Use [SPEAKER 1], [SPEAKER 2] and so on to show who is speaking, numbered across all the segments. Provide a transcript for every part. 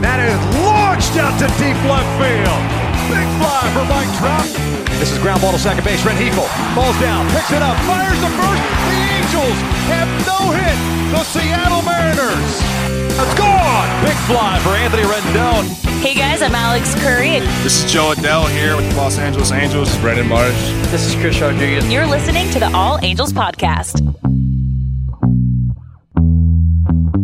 [SPEAKER 1] And that is launched out to deep left field. Big fly for Mike Trout. This is ground ball to second base. Rengifo falls down, picks it up, fires the first. The Angels have no hit. The Seattle Mariners. It's gone. Big fly for Anthony Rendon.
[SPEAKER 2] Hey guys, I'm Alex Curry.
[SPEAKER 3] This is Jo Adell here with the Los Angeles Angels.
[SPEAKER 4] This is Brandon Marsh.
[SPEAKER 5] This is Chris Rodriguez.
[SPEAKER 2] You're listening to the All Angels Podcast.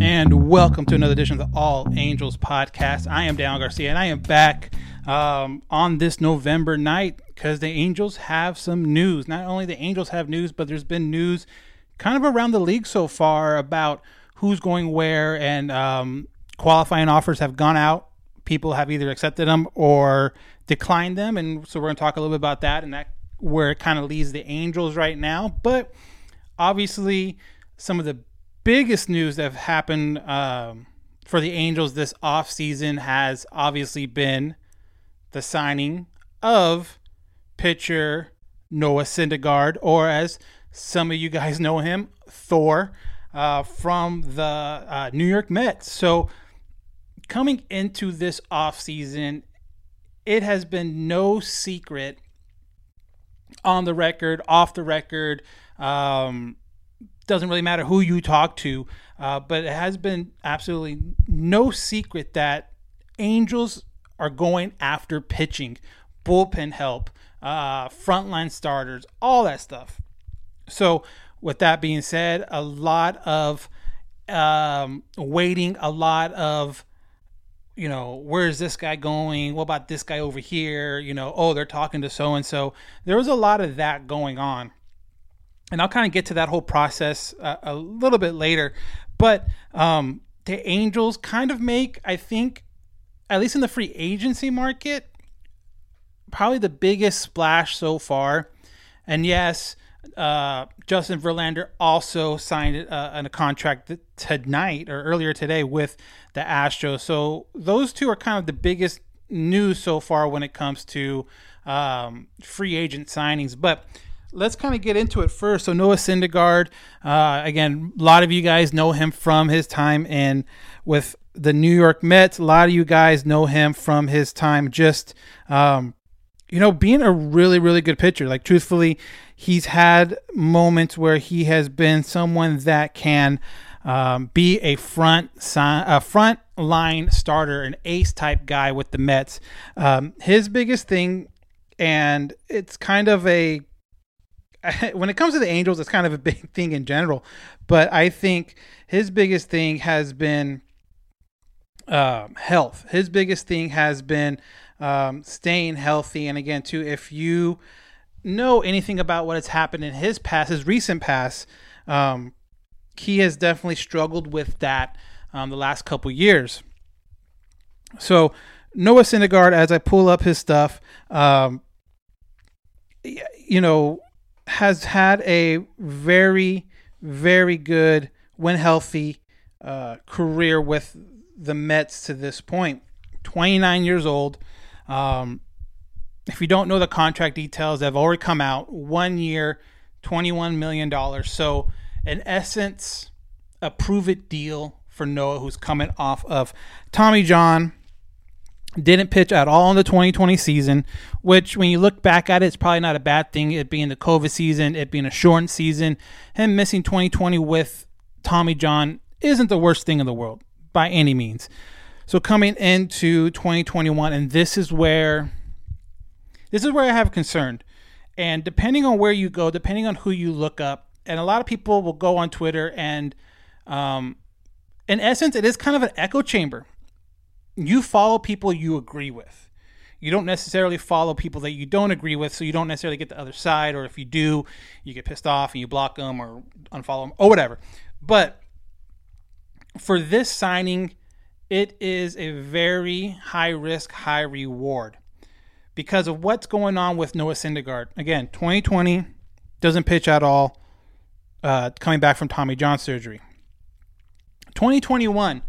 [SPEAKER 6] And welcome to another edition of the All Angels Podcast. I am Dan Garcia, and I am back um, on this November night because the Angels have some news. Not only the Angels have news, but there's been news kind of around the league so far about who's going where, and um, qualifying offers have gone out. People have either accepted them or declined them, and so we're going to talk a little bit about that and that where it kind of leaves the Angels right now. But obviously, some of the biggest news that have happened um, for the Angels this offseason has obviously been the signing of pitcher Noah Syndergaard, or as some of you guys know him, Thor, uh, from the uh, New York Mets. So coming into this offseason, it has been no secret on the record, off the record, um, doesn't really matter who you talk to, uh, but it has been absolutely no secret that Angels are going after pitching, bullpen help, uh, frontline starters, all that stuff. So, with that being said, a lot of um, waiting, a lot of you know, where is this guy going? What about this guy over here? You know, oh, they're talking to so and so. There was a lot of that going on and I'll kind of get to that whole process uh, a little bit later. But um, the Angels kind of make, I think, at least in the free agency market, probably the biggest splash so far. And yes, uh, Justin Verlander also signed uh, a contract tonight or earlier today with the Astros. So those two are kind of the biggest news so far when it comes to um, free agent signings. But let's kind of get into it first. So Noah Syndergaard, uh, again, a lot of you guys know him from his time in with the New York Mets. A lot of you guys know him from his time just, um, you know, being a really, really good pitcher. Like truthfully, he's had moments where he has been someone that can um, be a front a front line starter, an ace type guy with the Mets. Um, his biggest thing, and it's kind of a when it comes to the Angels, it's kind of a big thing in general. But I think his biggest thing has been um, health. His biggest thing has been um, staying healthy. And again, too, if you know anything about what has happened in his past, his recent past, um, he has definitely struggled with that um, the last couple years. So Noah Syndergaard, as I pull up his stuff, um, you know, has had a very, very good, when healthy, uh, career with the Mets to this point. 29 years old. Um, if you don't know the contract details, they've already come out. One year, $21 million. So, in essence, a prove it deal for Noah, who's coming off of Tommy John, didn't pitch at all in the 2020 season, which when you look back at it, it's probably not a bad thing. It being the COVID season, it being a shortened season, him missing 2020 with Tommy John isn't the worst thing in the world by any means. So coming into 2021, and this is where this is where I have concern. And depending on where you go, depending on who you look up, and a lot of people will go on Twitter and um, in essence, it is kind of an echo chamber you follow people you agree with. You don't necessarily follow people that you don't agree with, so you don't necessarily get the other side. Or if you do, you get pissed off and you block them or unfollow them or whatever. But for this signing, it is a very high risk, high reward because of what's going on with Noah Syndergaard. Again, 2020 doesn't pitch at all, uh, coming back from Tommy John surgery. 2021,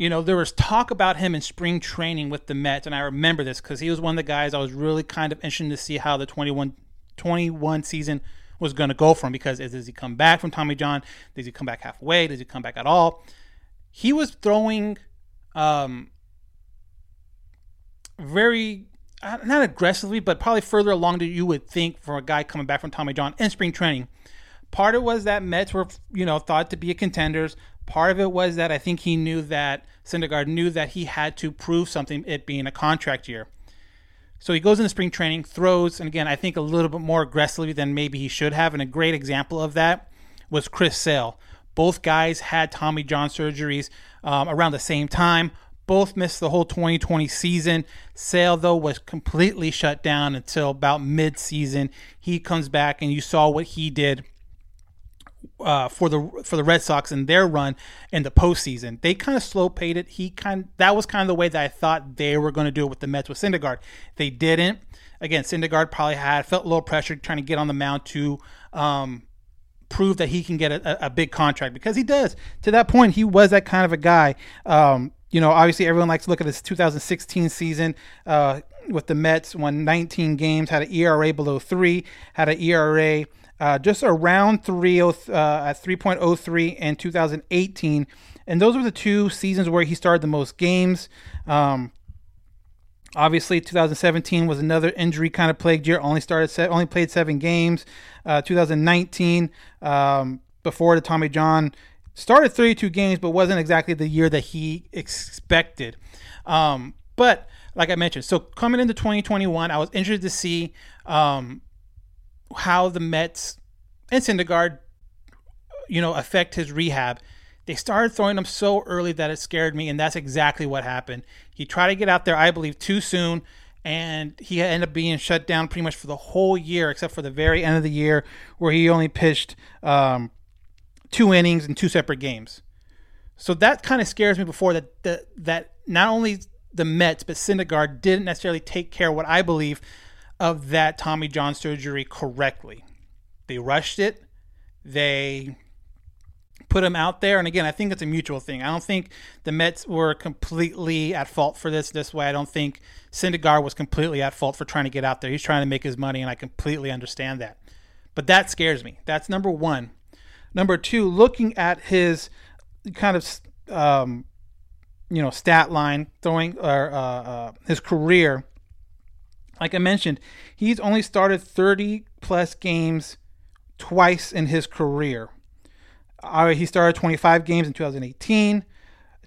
[SPEAKER 6] you know, there was talk about him in spring training with the Mets, and I remember this because he was one of the guys I was really kind of interested to see how the 21, 21 season was going to go from because does he come back from Tommy John? Does he come back halfway? Does he come back at all? He was throwing um, very uh, not aggressively, but probably further along than you would think for a guy coming back from Tommy John in spring training. Part of it was that Mets were, you know, thought to be a contenders. Part of it was that I think he knew that Syndergaard knew that he had to prove something, it being a contract year. So he goes into spring training, throws, and again, I think a little bit more aggressively than maybe he should have. And a great example of that was Chris Sale. Both guys had Tommy John surgeries um, around the same time. Both missed the whole 2020 season. Sale, though, was completely shut down until about mid season. He comes back, and you saw what he did uh, for the for the Red Sox in their run in the postseason. They kind of slow paid it. He kind that was kind of the way that I thought they were going to do it with the Mets with Syndergaard. They didn't. Again, Syndergaard probably had felt a little pressure trying to get on the mound to um, prove that he can get a, a, big contract because he does. To that point, he was that kind of a guy. Um, you know, obviously everyone likes to look at his 2016 season uh, with the Mets. Won 19 games, had an ERA below three, had an ERA uh, just around 3 uh, at 3.03 in 2018. And those were the two seasons where he started the most games. Um, obviously, 2017 was another injury kind of plagued year. Only started only played seven games. Uh, 2019, um, before the Tommy John, started 32 games, but wasn't exactly the year that he expected. Um, but like I mentioned, so coming into 2021, I was interested to see um, how the Mets and Syndergaard, you know, affect his rehab. They started throwing him so early that it scared me, and that's exactly what happened. He tried to get out there, I believe, too soon, and he ended up being shut down pretty much for the whole year, except for the very end of the year, where he only pitched um, two innings in two separate games. So that kind of scares me before that, that that not only the Mets but Syndergaard didn't necessarily take care of what I believe of that Tommy John surgery correctly. They rushed it. They put him out there. And again, I think it's a mutual thing. I don't think the Mets were completely at fault for this this way. I don't think Syndergaard was completely at fault for trying to get out there. He's trying to make his money, and I completely understand that. But that scares me. That's number one. Number two, looking at his kind of um, you know stat line, throwing or uh, uh, his career like I mentioned, he's only started 30 plus games twice in his career. Uh, he started 25 games in 2018,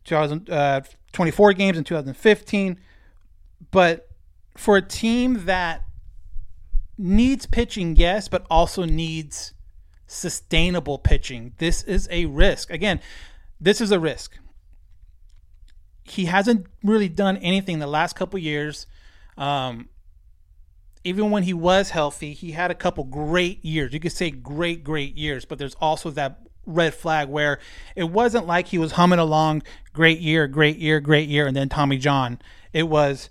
[SPEAKER 6] 2000, uh, 24 games in 2015. But for a team that needs pitching, yes, but also needs sustainable pitching, this is a risk. Again, this is a risk. He hasn't really done anything the last couple years. Um, even when he was healthy, he had a couple great years. You could say great, great years, but there's also that red flag where it wasn't like he was humming along great year, great year, great year, and then Tommy John. It was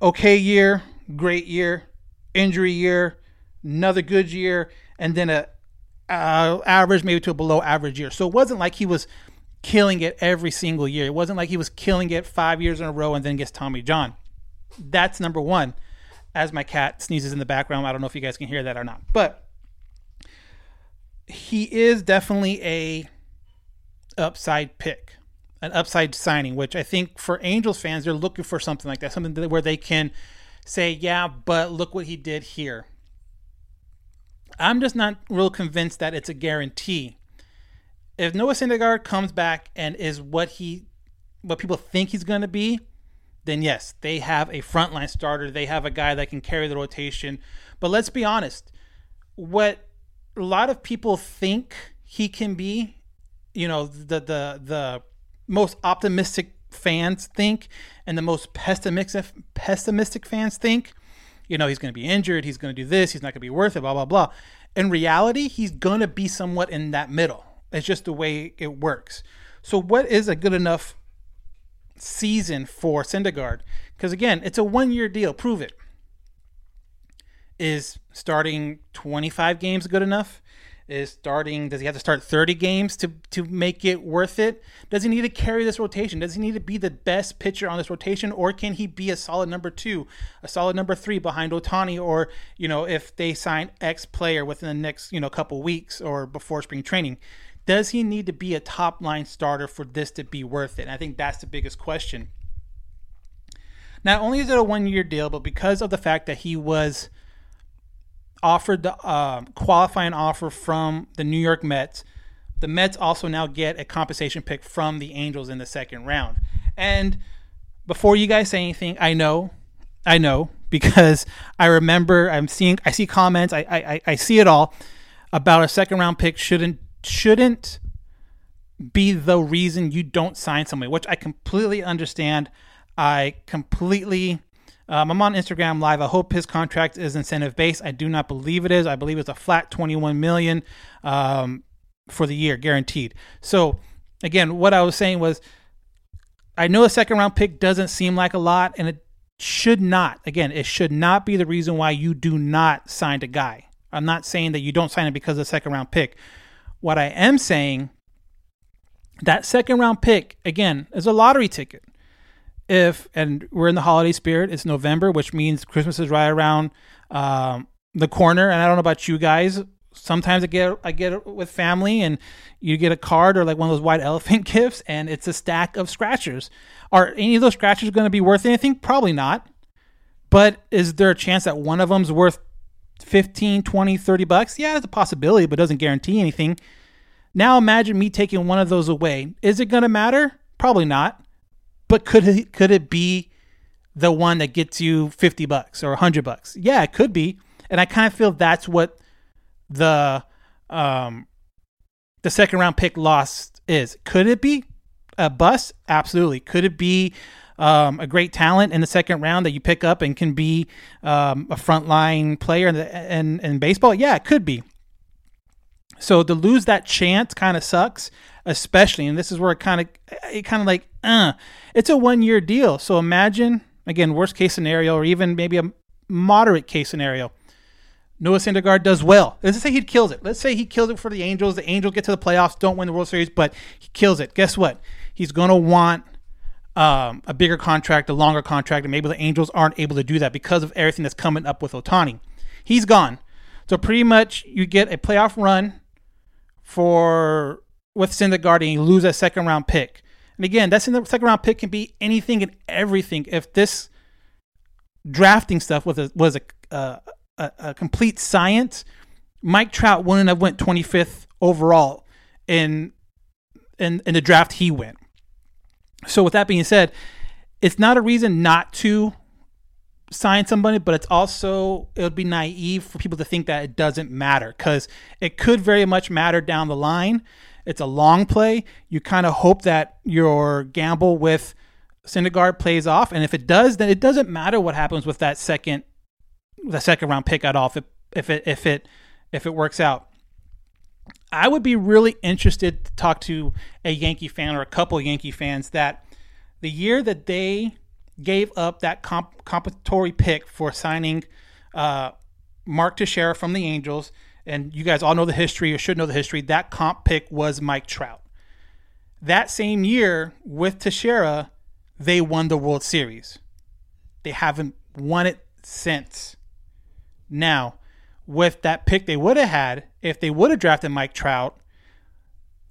[SPEAKER 6] okay year, great year, injury year, another good year, and then a uh, average maybe to a below average year. So it wasn't like he was killing it every single year. It wasn't like he was killing it five years in a row and then gets Tommy John. That's number one as my cat sneezes in the background. I don't know if you guys can hear that or not, but he is definitely a upside pick, an upside signing, which I think for Angels fans, they're looking for something like that, something where they can say, yeah, but look what he did here. I'm just not real convinced that it's a guarantee. If Noah Syndergaard comes back and is what he, what people think he's going to be, then yes, they have a frontline starter. They have a guy that can carry the rotation. But let's be honest, what a lot of people think he can be, you know, the the the most optimistic fans think and the most pessimistic pessimistic fans think, you know, he's going to be injured, he's going to do this, he's not going to be worth it, blah blah blah. In reality, he's going to be somewhat in that middle. It's just the way it works. So, what is a good enough season for Syndergaard? Because again, it's a one-year deal. Prove it. Is starting 25 games good enough? Is starting? Does he have to start 30 games to to make it worth it? Does he need to carry this rotation? Does he need to be the best pitcher on this rotation, or can he be a solid number two, a solid number three behind Ohtani? or you know if they sign X player within the next you know couple weeks or before spring training? Does he need to be a top line starter for this to be worth it? And I think that's the biggest question. Not only is it a one year deal, but because of the fact that he was offered the uh, qualifying offer from the New York Mets, the Mets also now get a compensation pick from the Angels in the second round. And before you guys say anything, I know, I know, because I remember I'm seeing I see comments, I I, I see it all about a second round pick shouldn't shouldn't be the reason you don't sign somebody, which I completely understand. I completely. Um, I'm on Instagram Live. I hope his contract is incentive based. I do not believe it is. I believe it's a flat 21 million um, for the year, guaranteed. So, again, what I was saying was, I know a second round pick doesn't seem like a lot, and it should not. Again, it should not be the reason why you do not sign a guy. I'm not saying that you don't sign it because of a second round pick. What I am saying, that second round pick, again, is a lottery ticket. If, and we're in the holiday spirit, it's November, which means Christmas is right around um, the corner. And I don't know about you guys. Sometimes I get I get it with family, and you get a card or like one of those white elephant gifts, and it's a stack of scratchers. Are any of those scratchers going to be worth anything? Probably not. But is there a chance that one of them's worth 15, 20, 30 bucks? Yeah, it's a possibility, but doesn't guarantee anything. Now imagine me taking one of those away. Is it going to matter? Probably not. But could it, could it be the one that gets you 50 bucks or 100 bucks? Yeah, it could be. And I kind of feel that's what the um the second round pick lost is. Could it be a bust? Absolutely. Could it be um, a great talent in the second round that you pick up and can be um, a frontline player in, the, in, in baseball? Yeah, it could be. So to lose that chance kind of sucks, especially, and this is where it kind of it kind of like, uh, it's a one year deal. So imagine again, worst case scenario, or even maybe a moderate case scenario. Noah Syndergaard does well. Let's say he kills it. Let's say he kills it for the Angels. The Angels get to the playoffs, don't win the World Series, but he kills it. Guess what? He's going to want um, a bigger contract, a longer contract, and maybe the Angels aren't able to do that because of everything that's coming up with Ohtani. He's gone. So pretty much you get a playoff run for with Syndergaard and you lose a second round pick. And again, that second round pick can be anything and everything. If this drafting stuff was a, was a, a, a complete science, Mike Trout wouldn't have went 25th overall in in in the draft he went. So with that being said, it's not a reason not to sign somebody, but it's also it would be naive for people to think that it doesn't matter because it could very much matter down the line. It's a long play. You kind of hope that your gamble with Syndergaard plays off, and if it does, then it doesn't matter what happens with that second, the second round pick at all. If it if it if it if it works out, I would be really interested to talk to a Yankee fan or a couple Yankee fans that the year that they gave up that comp- compensatory pick for signing uh, Mark Teixeira from the Angels and you guys all know the history or should know the history, that comp pick was Mike Trout. That same year with Teixeira, they won the World Series. They haven't won it since. Now, with that pick they would have had, if they would have drafted Mike Trout,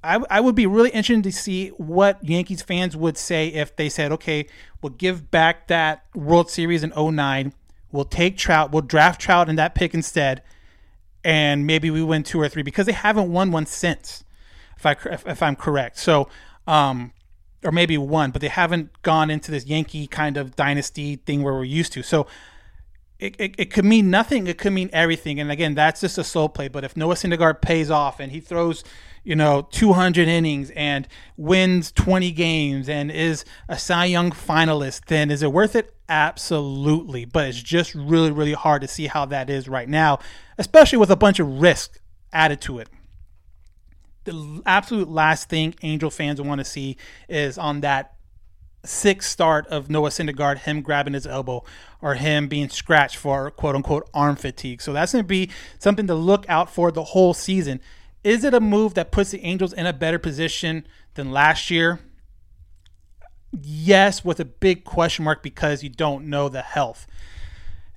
[SPEAKER 6] I, I would be really interested to see what Yankees fans would say if they said, okay, we'll give back that World Series in 09. We'll take Trout. We'll draft Trout in that pick instead and maybe we win two or three because they haven't won one since, if I if, if I'm correct. So, um, or maybe one, but they haven't gone into this Yankee kind of dynasty thing where we're used to. So. It, it, it could mean nothing. It could mean everything. And again, that's just a slow play. But if Noah Syndergaard pays off and he throws, you know, 200 innings and wins 20 games and is a Cy Young finalist, then is it worth it? Absolutely. But it's just really, really hard to see how that is right now especially with a bunch of risk added to it. the absolute last thing Angel fans want to see is on that sixth start of Noah Syndergaard, him grabbing his elbow or him being scratched for quote unquote arm fatigue. So that's going to be something to look out for the whole season. Is it a move that puts the Angels in a better position than last year? Yes, with a big question mark because you don't know the health.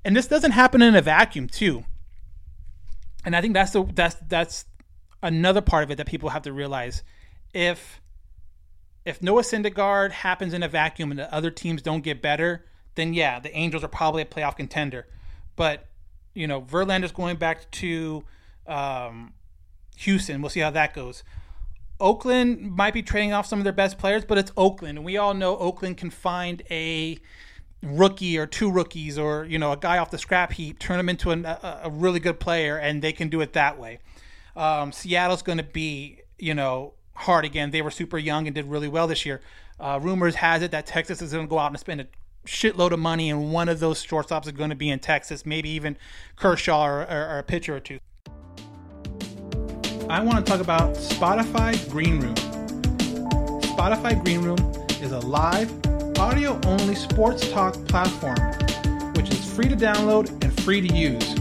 [SPEAKER 6] And this doesn't happen in a vacuum, too. And I think that's the that's that's another part of it that people have to realize. If if Noah Syndergaard happens in a vacuum and the other teams don't get better, then yeah, the Angels are probably a playoff contender. But you know, Verlander's going back to um, Houston. We'll see how that goes. Oakland might be trading off some of their best players, but it's Oakland, and we all know Oakland can find a rookie or two rookies or you know a guy off the scrap heap, turn him into an, a, a, really good player, and they can do it that way. Um, Seattle's going to be you know hard again. They were super young and did really well this year. Uh, rumors has it that Texas is going to go out and spend a shitload of money, and one of those shortstops is going to be in Texas, maybe even Kershaw or, or, or a pitcher or two. I want to talk about Spotify Green Room. Spotify Green Room is a live, audio only sports talk platform which is free to download and free to use.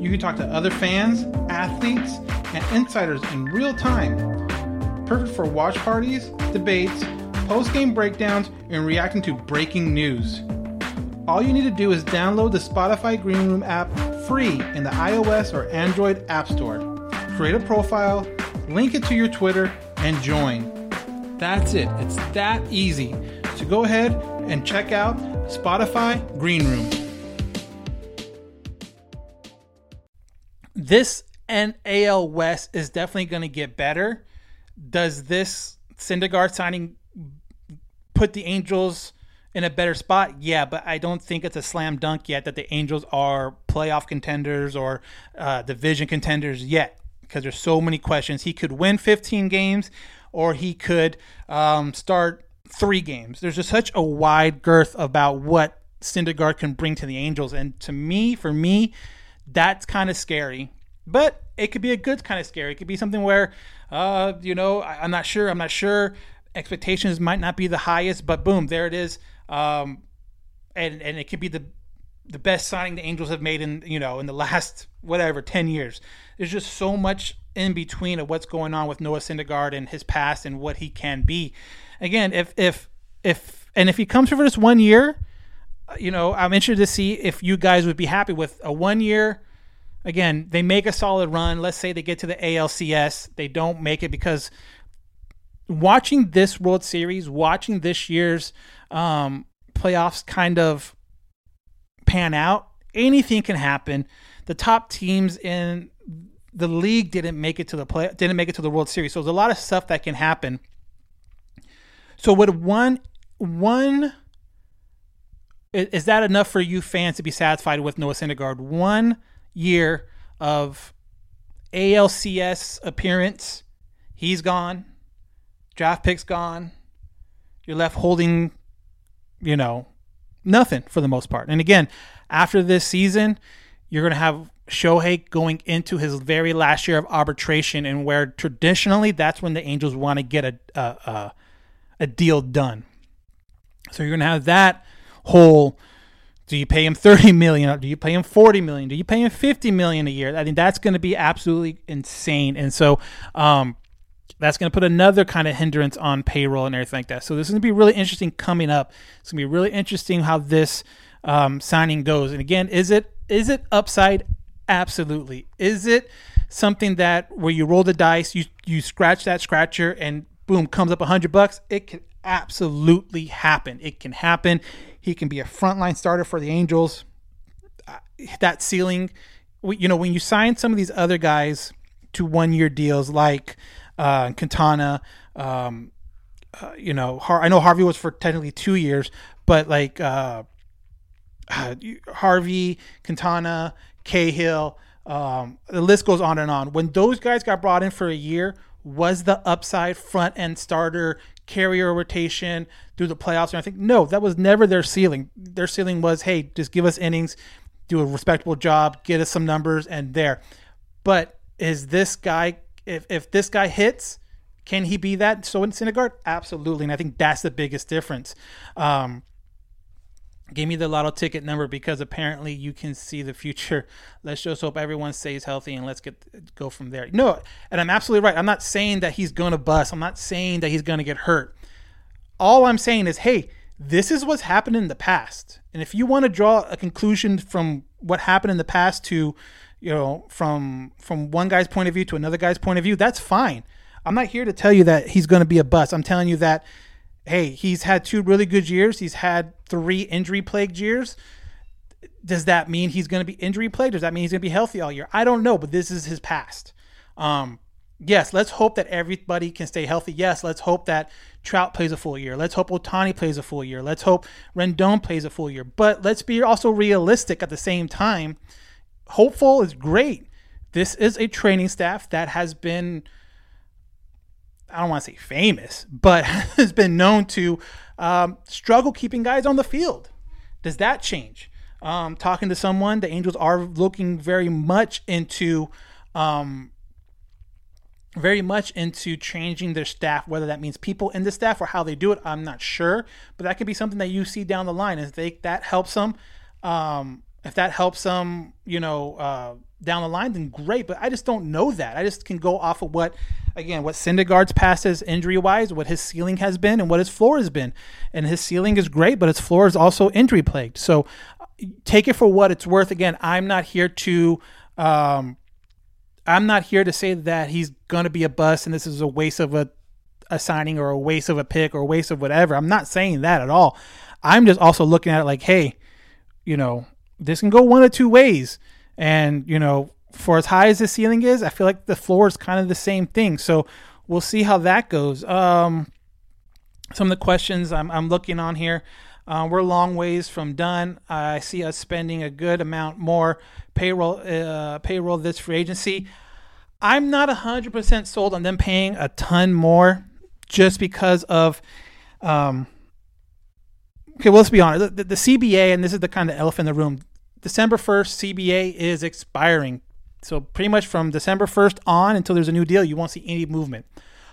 [SPEAKER 6] You can talk to other fans, athletes, and insiders in real time. Perfect for watch parties, debates, post game breakdowns, and reacting to breaking news. All you need to do is download the Spotify Green Room app free in the iOS or Android App Store create a profile, link it to your Twitter, and join. That's it. It's that easy. So go ahead and check out Spotify Green Room. This AL West is definitely going to get better. Does this Syndergaard signing put the Angels in a better spot? Yeah, but I don't think it's a slam dunk yet that the Angels are playoff contenders or uh, division contenders yet because there's so many questions. He could win 15 games or he could um, start three games. There's just such a wide girth about what Syndergaard can bring to the Angels. And to me, for me, that's kind of scary. But it could be a good kind of scary. It could be something where, uh, you know, I, am not sure. I'm not sure. Expectations might not be the highest, but boom, there it is. Um, and and it could be the the best signing the Angels have made in you know in the last whatever ten years. There's just so much in between of what's going on with Noah Syndergaard and his past and what he can be. Again, if if if and if he comes for this one year, you know I'm interested to see if you guys would be happy with a one year. Again, they make a solid run. Let's say they get to the ALCS, they don't make it because watching this World Series, watching this year's um, playoffs, kind of pan out, anything can happen. The top teams in the league didn't make it to the play, didn't make it to the World Series. So there's a lot of stuff that can happen. So would one one is that enough for you fans to be satisfied with Noah Syndergaard? One year of ALCS appearance, he's gone. Draft picks gone. You're left holding, you know, nothing for the most part. And again, after this season, you're going to have Shohei going into his very last year of arbitration, and where traditionally that's when the Angels want to get a a, a, a deal done. So you're going to have that whole. Do you pay him 30 million? Do you pay him 40 million? Do you pay him 50 million a year? I think that's going to be absolutely insane. And so, um, that's going to put another kind of hindrance on payroll and everything like that. So this is going to be really interesting coming up. It's going to be really interesting how this um, signing goes. And again, is it is it upside? Absolutely. Is it something that where you roll the dice, you you scratch that scratcher, and boom, comes up a hundred bucks? It can absolutely happen. It can happen. He can be a frontline starter for the Angels. That ceiling, you know, when you sign some of these other guys to one year deals like uh, Quintana. Um, uh, you know, Har- I know Harvey was for technically two years, but like uh, uh Harvey, Quintana, Cahill, um, the list goes on and on. When those guys got brought in for a year, was the upside front end starter carrier rotation through the playoffs and I think no, that was never their ceiling. Their ceiling was, hey, just give us innings, do a respectable job, get us some numbers, and there. But is this guy if if this guy hits, can he be that so in Syndergaard? Absolutely, and I think that's the biggest difference. Um, give me the lotto ticket number because apparently you can see the future. Let's just hope everyone stays healthy and let's get go from there. No, and I'm absolutely right. I'm not saying that he's going to bust. I'm not saying that he's going to get hurt. All I'm saying is, hey, this is what's happened in the past. And if you want to draw a conclusion from what happened in the past to, you know, from from one guy's point of view to another guy's point of view, that's fine. I'm not here to tell you that he's going to be a bust. I'm telling you that hey, he's had two really good years. He's had three injury plagued years. Does that mean he's going to be injury plagued? Does that mean he's going to be healthy all year? I don't know, but this is his past. Um, yes, let's hope that everybody can stay healthy. Yes, let's hope that Trout plays a full year. Let's hope Ohtani plays a full year. Let's hope Rendon plays a full year. But let's be also realistic at the same time. Hopeful is great. This is a training staff that has been I don't want to say famous, but has been known to um, struggle keeping guys on the field. Does that change? Um, talking to someone, the Angels are looking very much into, um, very much into changing their staff. Whether that means people in the staff or how they do it, I'm not sure. But that could be something that you see down the line. If they that helps them, um, if that helps them, you know, uh, down the line, then great. But I just don't know that. I just can go off of what, again, what Syndergaard's past is injury wise, what his ceiling has been, and what his floor has been. And his ceiling is great, but his floor is also injury plagued. So take it for what it's worth. Again, I'm not here to. Um, I'm not here to say that he's going to be a bust and this is a waste of a, a signing or a waste of a pick or a waste of whatever. I'm not saying that at all. I'm just also looking at it like, hey, you know, this can go one of two ways. And, you know, for as high as the ceiling is, I feel like the floor is kind of the same thing. So we'll see how that goes. Um, some of the questions I'm, I'm looking on here. Uh, we're a long ways from done. I see us spending a good amount more payroll uh, payroll this free agency. I'm not 100% sold on them paying a ton more just because of um, okay, well, let's be honest. The, the, the, CBA, and this is the kind of elephant in the room. December 1st, CBA is expiring. So pretty much from December 1st on until there's a new deal, you won't see any movement.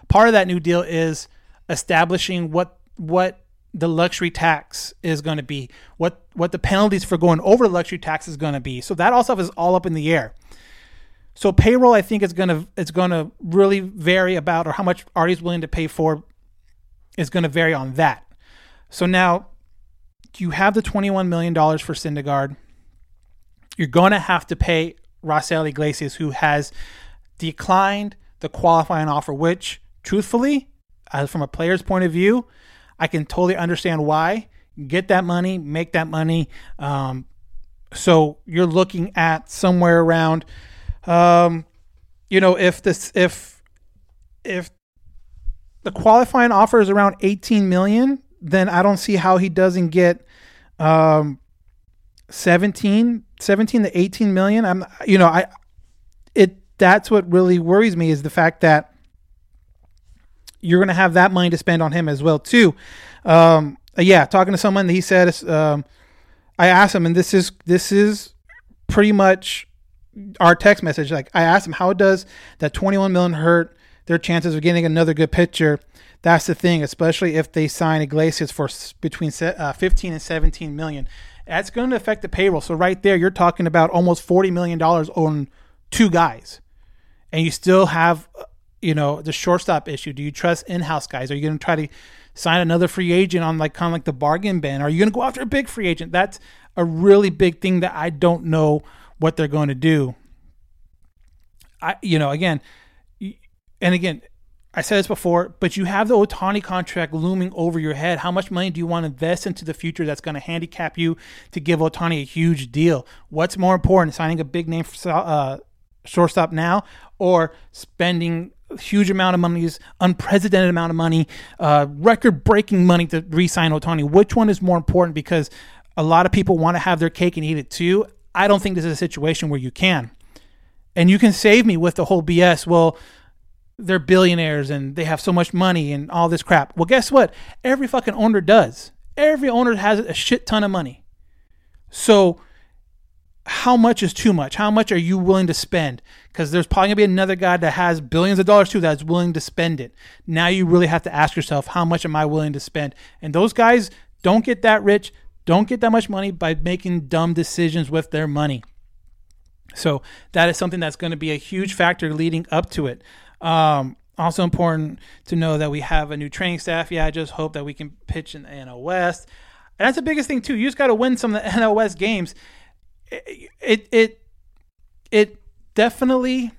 [SPEAKER 6] Part of that new deal is establishing what what the luxury tax is going to be, what what the penalties for going over the luxury tax is going to be. So that all stuff is all up in the air. So payroll, I think, is going to it's going to really vary about, or how much Arte's willing to pay for, is going to vary on that. So now, you have the twenty-one million dollars for Syndergaard you're going to have to pay Raisel Iglesias, who has declined the qualifying offer, which, truthfully, as from a player's point of view, I can totally understand why. Get that money, make that money. Um, so you're looking at somewhere around, um, you know, if this, if, if the qualifying offer is around 18 million, then I don't see how he doesn't get, um, 17 17 to 18 million i'm you know i it that's what really worries me is the fact that you're going to have that money to spend on him as well too. Um yeah talking to someone he said um i asked him and this is this is pretty much our text message. Like i asked him how does that 21 million hurt their chances of getting another good pitcher? That's the thing especially if they sign iglesias for between uh, 15 and 17 million that's going to affect the payroll. So right there, you're talking about almost forty million dollars on two guys, and you still have, uh, you know, the shortstop issue. Do you trust in-house guys? Are you going to try to sign another free agent on like kind of like the bargain bin? Are you going to go after a big free agent? That's a really big thing that I don't know what they're going to do. I, you know, again, and again, I said this before, but you have the Ohtani contract looming over your head. How much money do you want to invest into the future that's going to handicap you to give Ohtani a huge deal? What's more important, signing a big name uh, shortstop now or spending a huge amount of money, unprecedented amount of money, uh, record breaking money to re sign Ohtani? Which one is more important? Because a lot of people want to have their cake and eat it too. I don't think this is a situation where you can. And you can save me with the whole BS. Well, they're billionaires and they have so much money and all this crap. Well, guess what? Every fucking owner does. Every owner has a shit ton of money. So how much is too much? How much are you willing to spend? Because there's probably gonna be another guy that has billions of dollars too that's willing to spend it. Now you really have to ask yourself, how much am I willing to spend? And those guys don't get that rich, don't get that much money by making dumb decisions with their money. So that is something that's going to be a huge factor leading up to it. Um, also important to know that we have a new training staff. Yeah, I just hope that we can pitch in the AL West. And that's the biggest thing too. You just got to win some of the AL West games. It, it it it definitely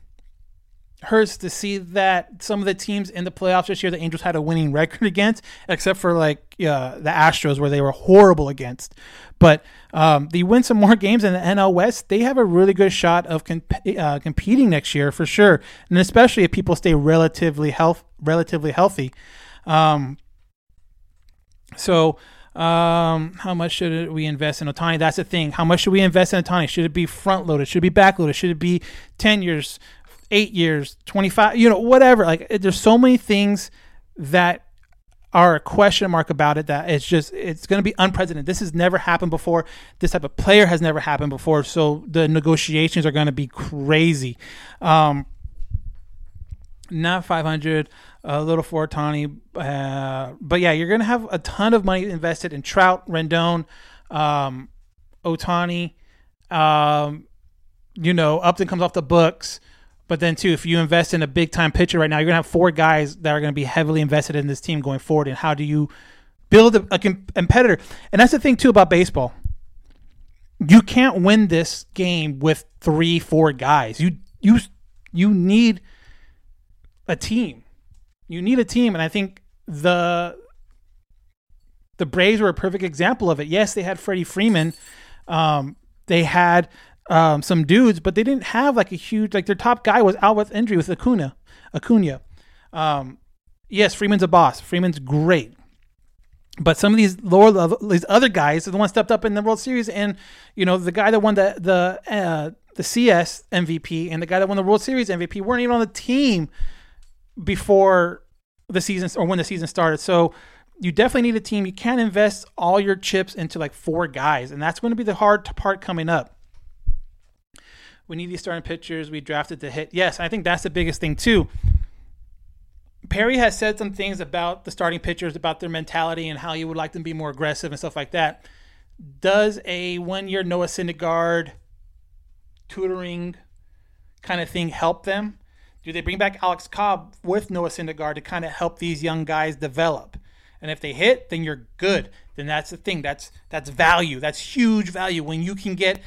[SPEAKER 6] hurts to see that some of the teams in the playoffs this year the Angels had a winning record against, except for like uh, the Astros where they were horrible against. But um, they win some more games in the AL West, they have a really good shot of comp- uh, competing next year for sure, and especially if people stay relatively health relatively healthy. Um, so. Um, how much should we invest in Ohtani? That's the thing. How much should we invest in Ohtani? Should it be front loaded? Should it be back loaded? Should it be 10 years, eight years, 25, you know, whatever. Like there's so many things that are a question mark about it that it's just it's going to be unprecedented. This has never happened before. This type of player has never happened before. So the negotiations are going to be crazy. Um, not 500, a little for Ohtani, uh, but yeah, you're going to have a ton of money invested in Trout, Rendon, um, Ohtani. Um, you know, Upton comes off the books. But then too, if you invest in a big time pitcher right now, you're gonna have four guys that are gonna be heavily invested in this team going forward. And how do you build a, a competitor? And that's the thing too about baseball. You can't win this game with three, four guys. You you you need a team. You need a team, and I think the the Braves were a perfect example of it. Yes, they had Freddie Freeman. Um, they had um, some dudes, but they didn't have like a huge like their top guy was out with injury with Acuna. Acuna. Um, yes, Freeman's a boss. Freeman's great. But some of these lower level, these other guys are the ones stepped up in the World Series, and you know the guy that won the the uh, the CS MVP and the guy that won the World Series MVP weren't even on the team before the season or when the season started. So you definitely need a team. You can't invest all your chips into like four guys, and that's going to be the hard part coming up. We need these starting pitchers. We drafted to hit. Yes, I think that's the biggest thing too. Perry has said some things about the starting pitchers, about their mentality and how he would like them to be more aggressive and stuff like that. Does a one-year Noah Syndergaard tutoring kind of thing help them? Do they bring back Alex Cobb with Noah Syndergaard to kind of help these young guys develop? And if they hit, then you're good. Then that's the thing. That's that's value. That's huge value when you can get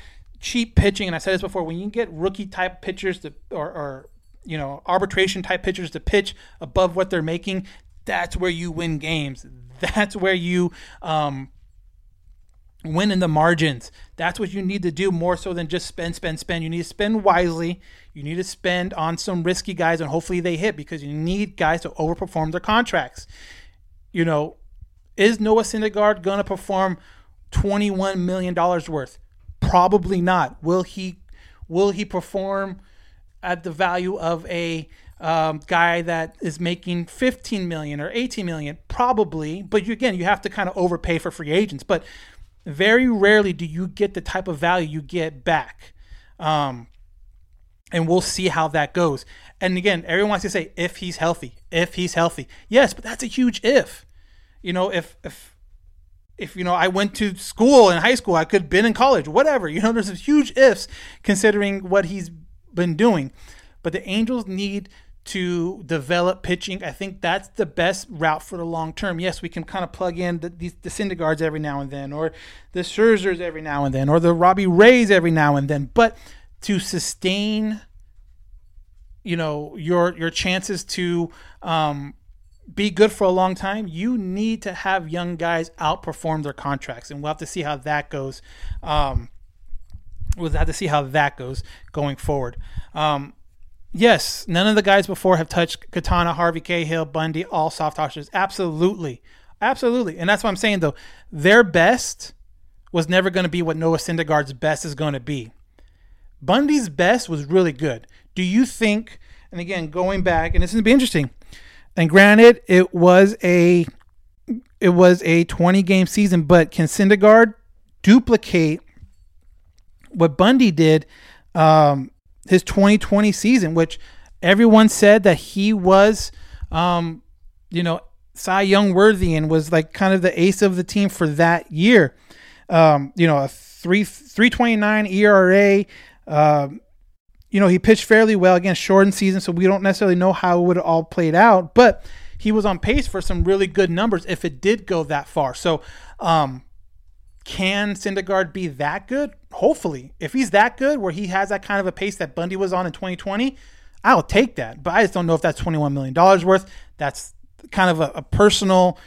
[SPEAKER 6] cheap pitching, and I said this before, when you get rookie type pitchers to, or, or you know arbitration type pitchers to pitch above what they're making, that's where you win games. That's where you um, win in the margins. That's what you need to do more so than just spend, spend, spend. You need to spend wisely. You need to spend on some risky guys, and hopefully they hit because you need guys to overperform their contracts. You know, is Noah Syndergaard going to perform $21 million worth? Probably not. Will he will he perform at the value of a um, guy that is making 15 million or 18 million? Probably, but you, again, you have to kind of overpay for free agents. But very rarely do you get the type of value you get back. Um, and we'll see how that goes. And again, everyone wants to say if he's healthy, if he's healthy. Yes, but that's a huge if. You know, if if if you know I went to school in high school, I could have been in college, whatever. You know, there's huge ifs considering what he's been doing. But the Angels need to develop pitching. I think that's the best route for the long term. Yes, we can kind of plug in the, the, the Syndergaards every now and then, or the Scherzers every now and then, or the Robbie Rays every now and then. But to sustain, you know, your your chances to um, be good for a long time, you need to have young guys outperform their contracts, and we'll have to see how that goes. Um, we'll have to see how that goes going forward. Um, yes, none of the guys before have touched Quintana, Harvey Cahill, Bundy, all soft touches. Absolutely, absolutely, and that's what I'm saying though. Their best was never going to be what Noah Syndergaard's best is going to be. Bundy's best was really good. Do you think? And again, going back, and this is going to be interesting and granted, it was a it was a 20 game season, but can Syndergaard duplicate what Bundy did um, his 2020 season, which everyone said that he was, um, you know, Cy Young worthy and was like kind of the ace of the team for that year. Um, you know, a three three twenty nine ERA. Um, you know, he pitched fairly well against shortened season, so we don't necessarily know how it would have all played out, but he was on pace for some really good numbers if it did go that far. So, um, can Syndergaard be that good? Hopefully. If he's that good, where he has that kind of a pace that Bundy was on in 2020, I'll take that. But I just don't know if that's $21 million worth. That's kind of a, a personal,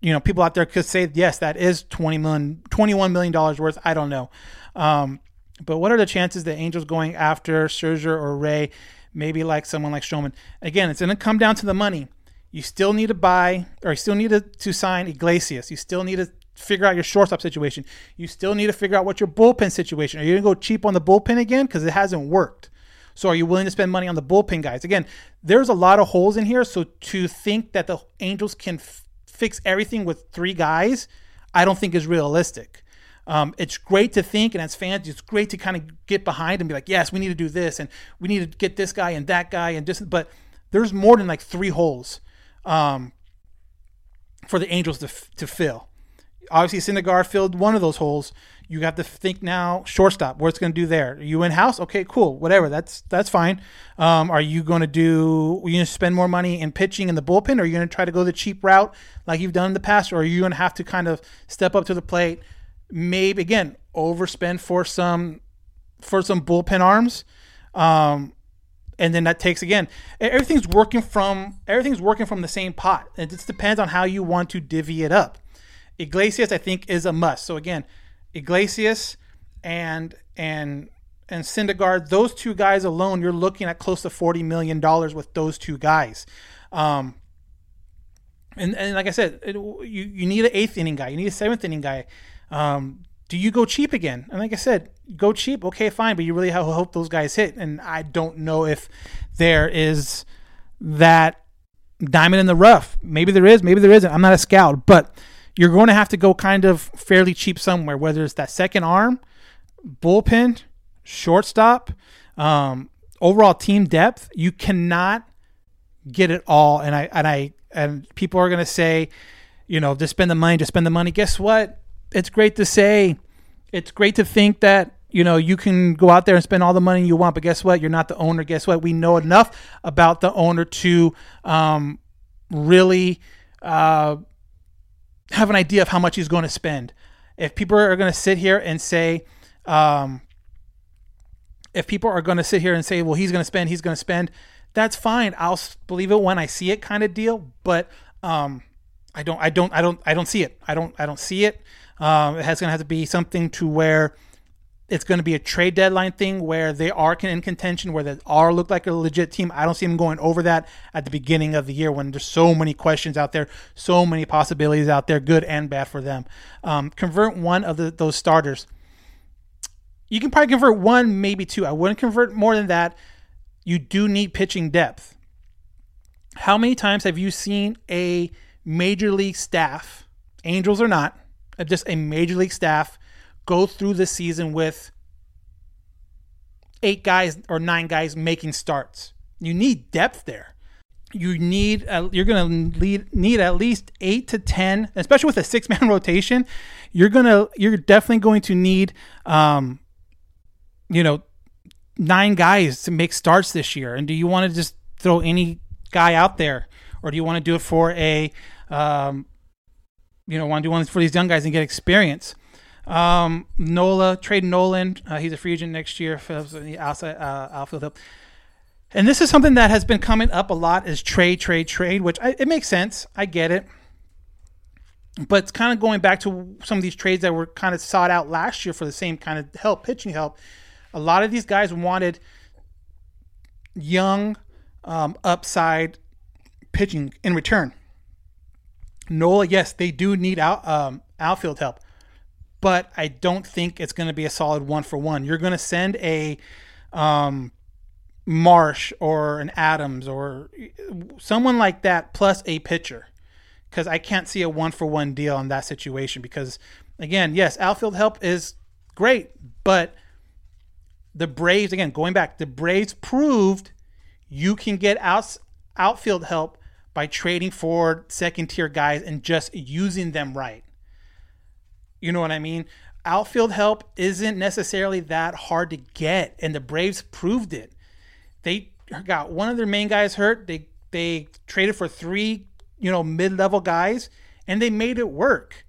[SPEAKER 6] you know, people out there could say, yes, that is 20 million, $21 million worth. I don't know. Um, but what are the chances that Angels going after Scherzer or Ray, maybe like someone like Stroman? Again, it's going to come down to the money. You still need to buy, or you still need to, to sign Iglesias. You still need to figure out your shortstop situation. You still need to figure out what your bullpen situation. Are you going to go cheap on the bullpen again because it hasn't worked? So are you willing to spend money on the bullpen guys? Again, there's a lot of holes in here. So to think that the Angels can f- fix everything with three guys, I don't think is realistic. Um, it's great to think, and as fans, it's great to kind of get behind and be like, yes, we need to do this, and we need to get this guy and that guy, and just. But there's more than like three holes um, for the Angels to to fill obviously Syndergaard filled one of those holes. You have to think now shortstop. What's going to do there? Are you in house? Okay, cool. Whatever. That's that's fine. Um, are you going to do? Are you going to spend more money in pitching in the bullpen? Or are you going to try to go the cheap route like you've done in the past? Or are you going to have to kind of step up to the plate? Maybe again overspend for some for some bullpen arms. Um, and then that takes again everything's working from everything's working from the same pot. It just depends on how you want to divvy it up. Iglesias, I think, is a must. So again, Iglesias and and and Syndergaard, those two guys alone, you're looking at close to forty million dollars with those two guys. Um, and, and like I said, it, you you need an eighth inning guy, you need a seventh inning guy. Um, do you go cheap again? And like I said, go cheap, okay, fine, but you really hope those guys hit. And I don't know if there is that diamond in the rough. Maybe there is, maybe there isn't. I'm not a scout, but you're going to have to go kind of fairly cheap somewhere, whether it's that second arm, bullpen, shortstop, um, overall team depth. You cannot get it all. And I and I and people are going to say, you know, just spend the money, just spend the money. Guess what? It's great to say, it's great to think that you know you can go out there and spend all the money you want, but guess what? You're not the owner. Guess what? We know enough about the owner to um, really. Uh, have an idea of how much he's going to spend. If people are going to sit here and say, um, if people are going to sit here and say, well, he's going to spend, he's going to spend, that's fine. I'll believe it when I see it, kind of deal. But um, I don't, I don't, I don't, I don't see it. I don't, I don't see it. Um, it has going to have to be something to where it's going to be a trade deadline thing where they are in contention, where they are look like a legit team. I don't see them going over that at the beginning of the year when there's so many questions out there, so many possibilities out there, good and bad for them. Um, convert one of the, those starters. You can probably convert one, maybe two. I wouldn't convert more than that. You do need pitching depth. How many times have you seen a major league staff, Angels or not, just a major league staff, go through the season with eight guys or nine guys making starts. You need depth there. You need uh, you're going to need at least eight to ten, especially with a six man rotation. You're gonna you're definitely going to need, um, you know, nine guys to make starts this year. And do you want to just throw any guy out there, or do you want to do it for a, um, you know, want to do one for these young guys and get experience? Um, Nola, trade Nolan. Uh, he's a free agent next year for the outside uh, outfield help. And this is something that has been coming up a lot is trade, trade, trade, which I, it makes sense. I get it. But it's kind of going back to some of these trades that were kind of sought out last year for the same kind of help, pitching help. A lot of these guys wanted young, um, upside pitching in return. Nola, yes, they do need out um, outfield help but I don't think it's going to be a solid one for one. You're going to send a um, Marsh or an Adams or someone like that plus a pitcher because I can't see a one for one deal in that situation. Because again, yes, outfield help is great, but the Braves again going back, the Braves proved you can get out outfield help by trading for second tier guys and just using them right. You know what I mean? Outfield help isn't necessarily that hard to get, and the Braves proved it. They got one of their main guys hurt. They they traded for three, you know, mid level guys, and they made it work.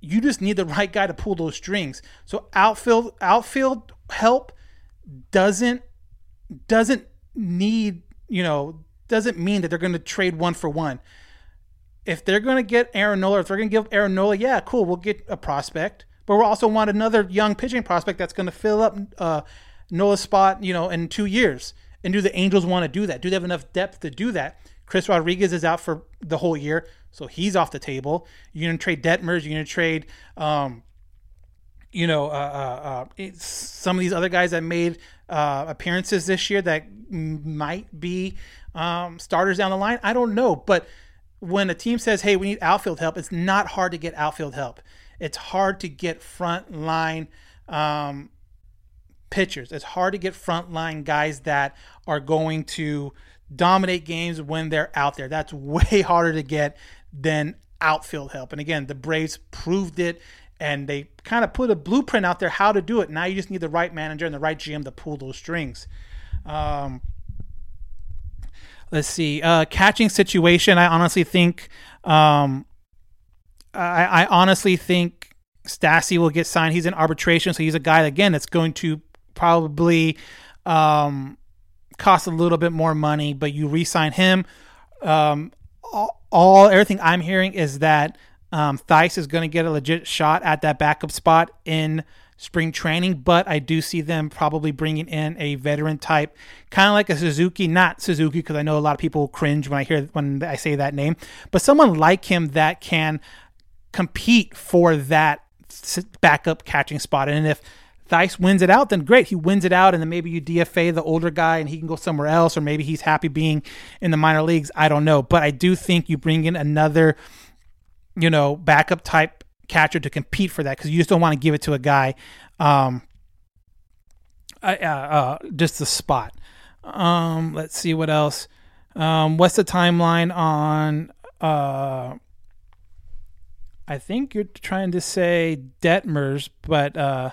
[SPEAKER 6] You just need the right guy to pull those strings. So outfield outfield help doesn't doesn't need you know doesn't mean that they're going to trade one for one. If they're going to get Aaron Nola, if they're going to give Aaron Nola, yeah, cool, we'll get a prospect. But we'll also want another young pitching prospect that's going to fill up uh, Nola's spot, you know, in two years. And do the Angels want to do that? Do they have enough depth to do that? Chris Rodriguez is out for the whole year, so he's off the table. You're going to trade Detmers. You're going to trade, um, you know, uh, uh, uh, some of these other guys that made uh, appearances this year that might be um, starters down the line. I don't know, but when a team says, "Hey, we need outfield help," it's not hard to get outfield help. It's hard to get front line um, pitchers. It's hard to get front line guys that are going to dominate games when they're out there. That's way harder to get than outfield help. And again, the Braves proved it and they kind of put a blueprint out there how to do it. Now you just need the right manager and the right GM to pull those strings. Um, let's see. Uh, catching situation, I honestly think um, I, I honestly think Stassi will get signed. He's in arbitration, so he's a guy again that's going to probably um, cost a little bit more money, but you re-sign him. Um, all, all, everything I'm hearing is that um, is going to get a legit shot at that backup spot in spring training, but I do see them probably bringing in a veteran type, kind of like a Suzuki, not Suzuki because I know a lot of people cringe when I hear when I say that name, but someone like him that can compete for that backup catching spot. And if Thaiss wins it out, then great. He wins it out, and then maybe you DFA the older guy and he can go somewhere else, or maybe he's happy being in the minor leagues. I don't know. But I do think you bring in another, you know, backup type catcher to compete for that because you just don't want to give it to a guy um, uh, uh, just the spot. Um, let's see what else. Um, what's the timeline on uh, I think you're trying to say Detmers, but uh,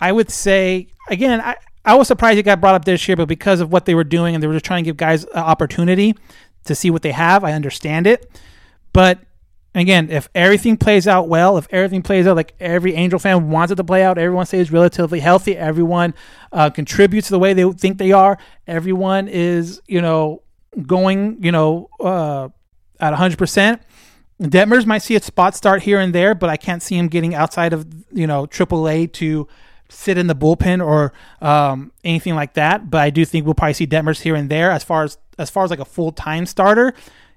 [SPEAKER 6] I would say again, I, I was surprised it got brought up this year, but because of what they were doing and they were just trying to give guys an opportunity to see what they have, I understand it. But again, if everything plays out well, if everything plays out like every Angel fan wants it to play out, everyone stays relatively healthy, everyone uh, contributes the way they think they are, everyone is you know going you know uh, at 100 percent Detmers might see a spot start here and there, but I can't see him getting outside of you know AAA to sit in the bullpen or um, anything like that. But I do think we'll probably see Detmers here and there as far as as far as like a full time starter.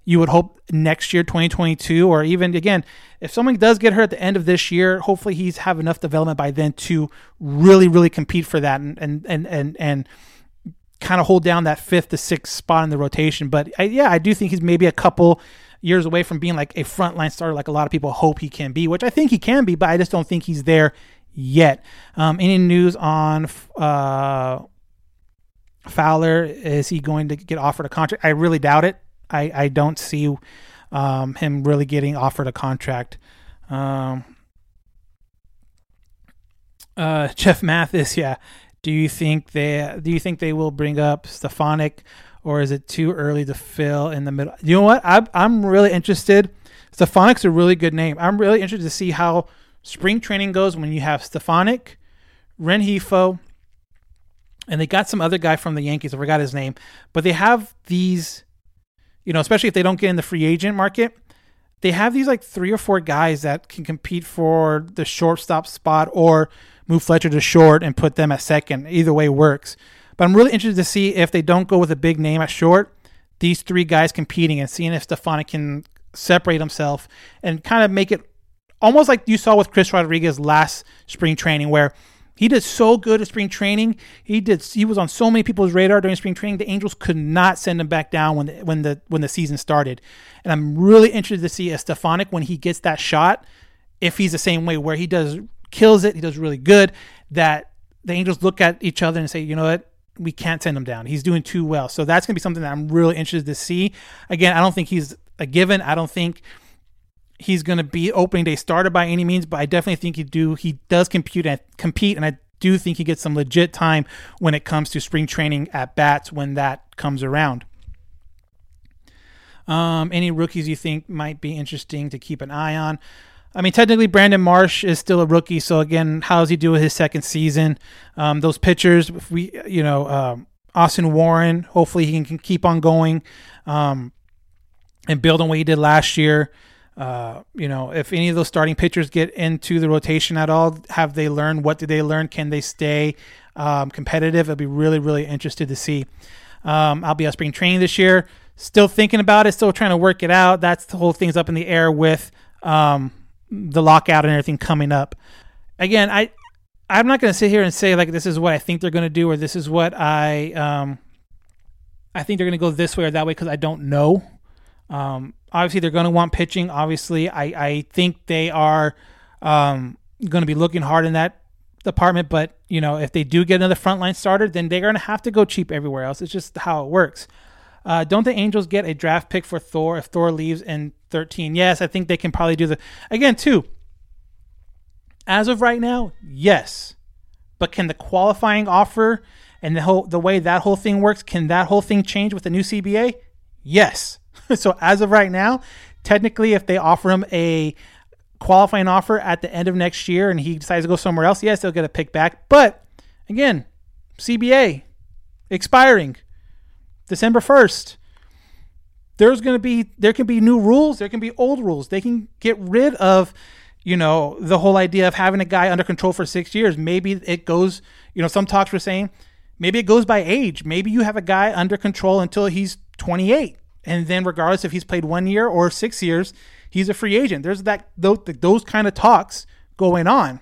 [SPEAKER 6] You would hope next year, 2022, or even again, if someone does get hurt at the end of this year, hopefully he's have enough development by then to really, really compete for that and and and and, and kind of hold down that fifth to sixth spot in the rotation. But I, yeah, I do think he's maybe a couple years away from being like a frontline starter, like a lot of people hope he can be, which I think he can be, but I just don't think he's there yet. Um, any news on uh, Fowler? Is he going to get offered a contract? I really doubt it. I, I don't see um, him really getting offered a contract. Um, uh, Jeff Mathis, yeah. Do you think they do you think they will bring up Stefanic or is it too early to fill in the middle? You know what? I'm, I'm really interested. Stefanic's a really good name. I'm really interested to see how spring training goes when you have Stefanic, Rengifo, and they got some other guy from the Yankees. I forgot his name, but they have these, you know, especially if they don't get in the free agent market, they have these like three or four guys that can compete for the shortstop spot or move Fletcher to short and put them at second. Either way works. But I'm really interested to see if they don't go with a big name at short, these three guys competing and seeing if Stefanic can separate himself and kind of make it almost like you saw with Chris Rodriguez last spring training, where he did so good at spring training. He did. He was on so many people's radar during spring training. The Angels could not send him back down when the, when the when the season started. And I'm really interested to see Stefanic when he gets that shot, if he's the same way where he does kills it, he does really good. That the Angels look at each other and say, you know what, we can't send him down. He's doing too well. So that's going to be something that I'm really interested to see. Again, I don't think he's a given. I don't think he's going to be opening day starter by any means, but I definitely think he do. He does compute and compete, and I do think he gets some legit time when it comes to spring training at bats when that comes around. Um, any rookies you think might be interesting to keep an eye on? I mean, technically, Brandon Marsh is still a rookie. So again, how does he do with his second season? Um, those pitchers, we, you know, um, Austin Warren. Hopefully, he can, can keep on going um, and build on what he did last year. Uh, you know, if any of those starting pitchers get into the rotation at all, have they learned? What did they learn? Can they stay um, competitive? I'll be really, really interested to see. Um, I'll be at spring training this year. Still thinking about it. Still trying to work it out. That's the whole thing's up in the air with um, the lockout and everything coming up. Again, I I'm not going to sit here and say like this is what I think they're going to do or this is what I um I think they're going to go this way or that way because I don't know. Um, obviously, they're going to want pitching. Obviously, I I think they are um, going to be looking hard in that department. But you know, if they do get another frontline starter, then they're going to have to go cheap everywhere else. It's just how it works. Uh, don't the Angels get a draft pick for Thor if Thor leaves in 13? Yes, I think they can probably do the again too. As of right now, yes. But can the qualifying offer and the whole the way that whole thing works, can that whole thing change with the new CBA? Yes. so as of right now, technically if they offer him a qualifying offer at the end of next year and he decides to go somewhere else, yes, they'll get a pick back. But again, CBA expiring December 1st. There's going to be there can be new rules, there can be old rules. They can get rid of you know, the whole idea of having a guy under control for six years. Maybe it goes, you know, some talks were saying maybe it goes by age. Maybe you have a guy under control until he's 28. And then, regardless if he's played one year or six years, he's a free agent. There's that those, those kind of talks going on.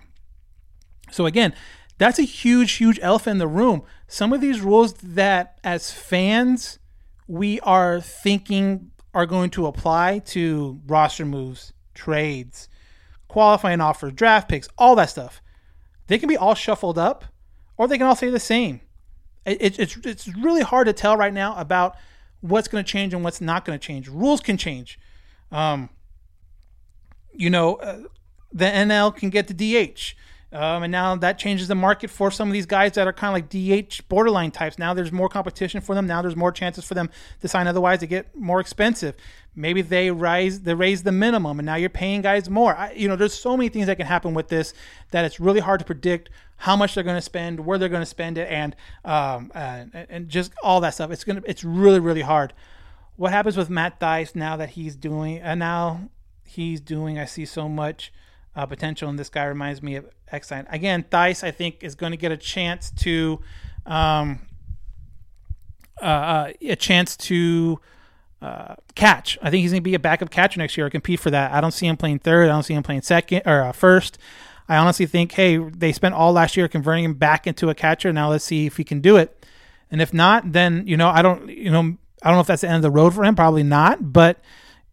[SPEAKER 6] So again, that's a huge, huge elephant in the room. Some of these rules that, as fans, we are thinking are going to apply to roster moves, trades, qualifying offers, draft picks, all that stuff. They can be all shuffled up, or they can all stay the same. It, it, it's it's really hard to tell right now about what's going to change and what's not going to change. Rules can change. Um, you know, uh, the NL can get the DH. Um, and now that changes the market for some of these guys that are kind of like DH borderline types. Now there's more competition for them. Now there's more chances for them to sign. Otherwise, they get more expensive. Maybe they rise, they raise the minimum, and now you're paying guys more. I, you know, there's so many things that can happen with this that it's really hard to predict how much they're going to spend, where they're going to spend it, and um, and, and just all that stuff. It's gonna, it's really, really hard. What happens with Matt Thaiss now that he's doing, and now he's doing? I see so much uh, potential, and this guy reminds me of Exine. Again, Thaiss, I think, is going to get a chance to, um, uh, uh, a chance to uh, catch. I think he's going to be a backup catcher next year or compete for that. I don't see him playing third. I don't see him playing second or uh, first. I honestly think, hey, they spent all last year converting him back into a catcher. Now let's see if he can do it. And if not, then you know, I don't, you know, I don't know if that's the end of the road for him. Probably not, but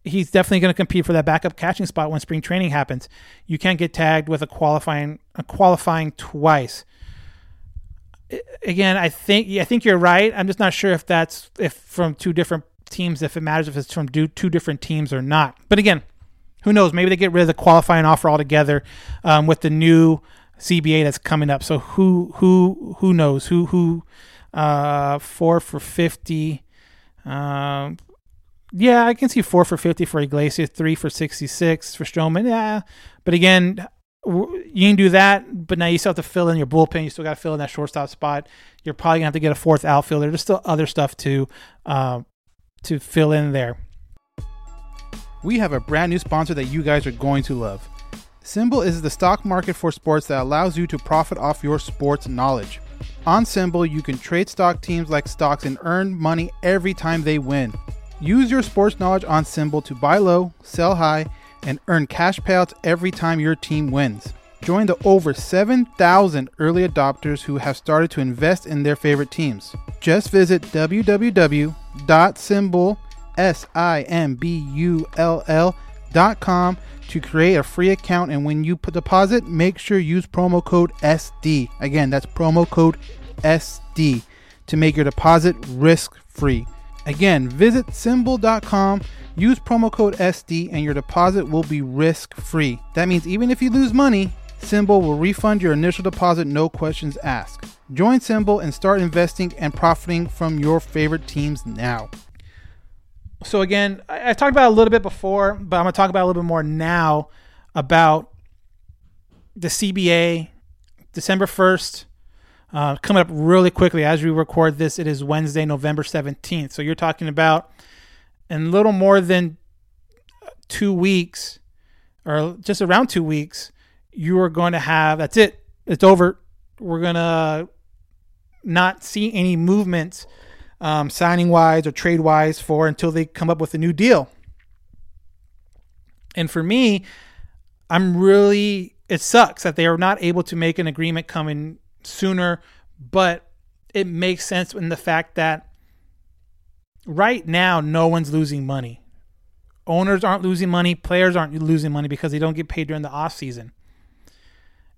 [SPEAKER 6] he's definitely going to compete for that backup catching spot when spring training happens. You can't get tagged with a qualifying a qualifying twice. Again, I think I think you're right. I'm just not sure if that's if from two different teams if it matters if it's from two different teams or not. But again, who knows? Maybe they get rid of the qualifying offer altogether um, with the new CBA that's coming up. So who who who knows? Who who uh, four for fifty. Um, yeah, I can see four for 50 for Iglesias, three for 66 for Stroman. Yeah. But again, you can do that, but now you still have to fill in your bullpen. You still got to fill in that shortstop spot. You're probably gonna have to get a fourth outfielder. There's still other stuff to uh, to fill in there. We have a brand new sponsor that you guys are going to love. SimBull is the stock market for sports that allows you to profit off your sports knowledge. On SimBull, you can trade stock teams like stocks and earn money every time they win. Use your sports knowledge on SimBull to buy low, sell high, and earn cash payouts every time your team wins. Join the over 7,000 early adopters who have started to invest in their favorite teams. Just visit www.simbull.com to create a free account. And when you deposit, make sure you use promo code SD. Again, that's promo code SD to make your deposit risk free. Again, visit simbull.com, use promo code SD, and your deposit will be risk free. That means even if you lose money, SimBull will refund your initial deposit, no questions asked. Join SimBull and start investing and profiting from your favorite teams now. So, again, I, I talked about a little bit before, but I'm going to talk about a little bit more now about the CBA, December 1st. Uh, coming up really quickly as we record this, it is Wednesday, November 17th. So you're talking about in little more than two weeks, or just around two weeks, you are going to have that's it. It's over. We're going to not see any movement um, signing wise or trade wise for until they come up with a new deal. And for me, I'm really, it sucks that they are not able to make an agreement coming sooner, but it makes sense in the fact that right now no one's losing money. Owners aren't losing money, players aren't losing money because they don't get paid during the off season.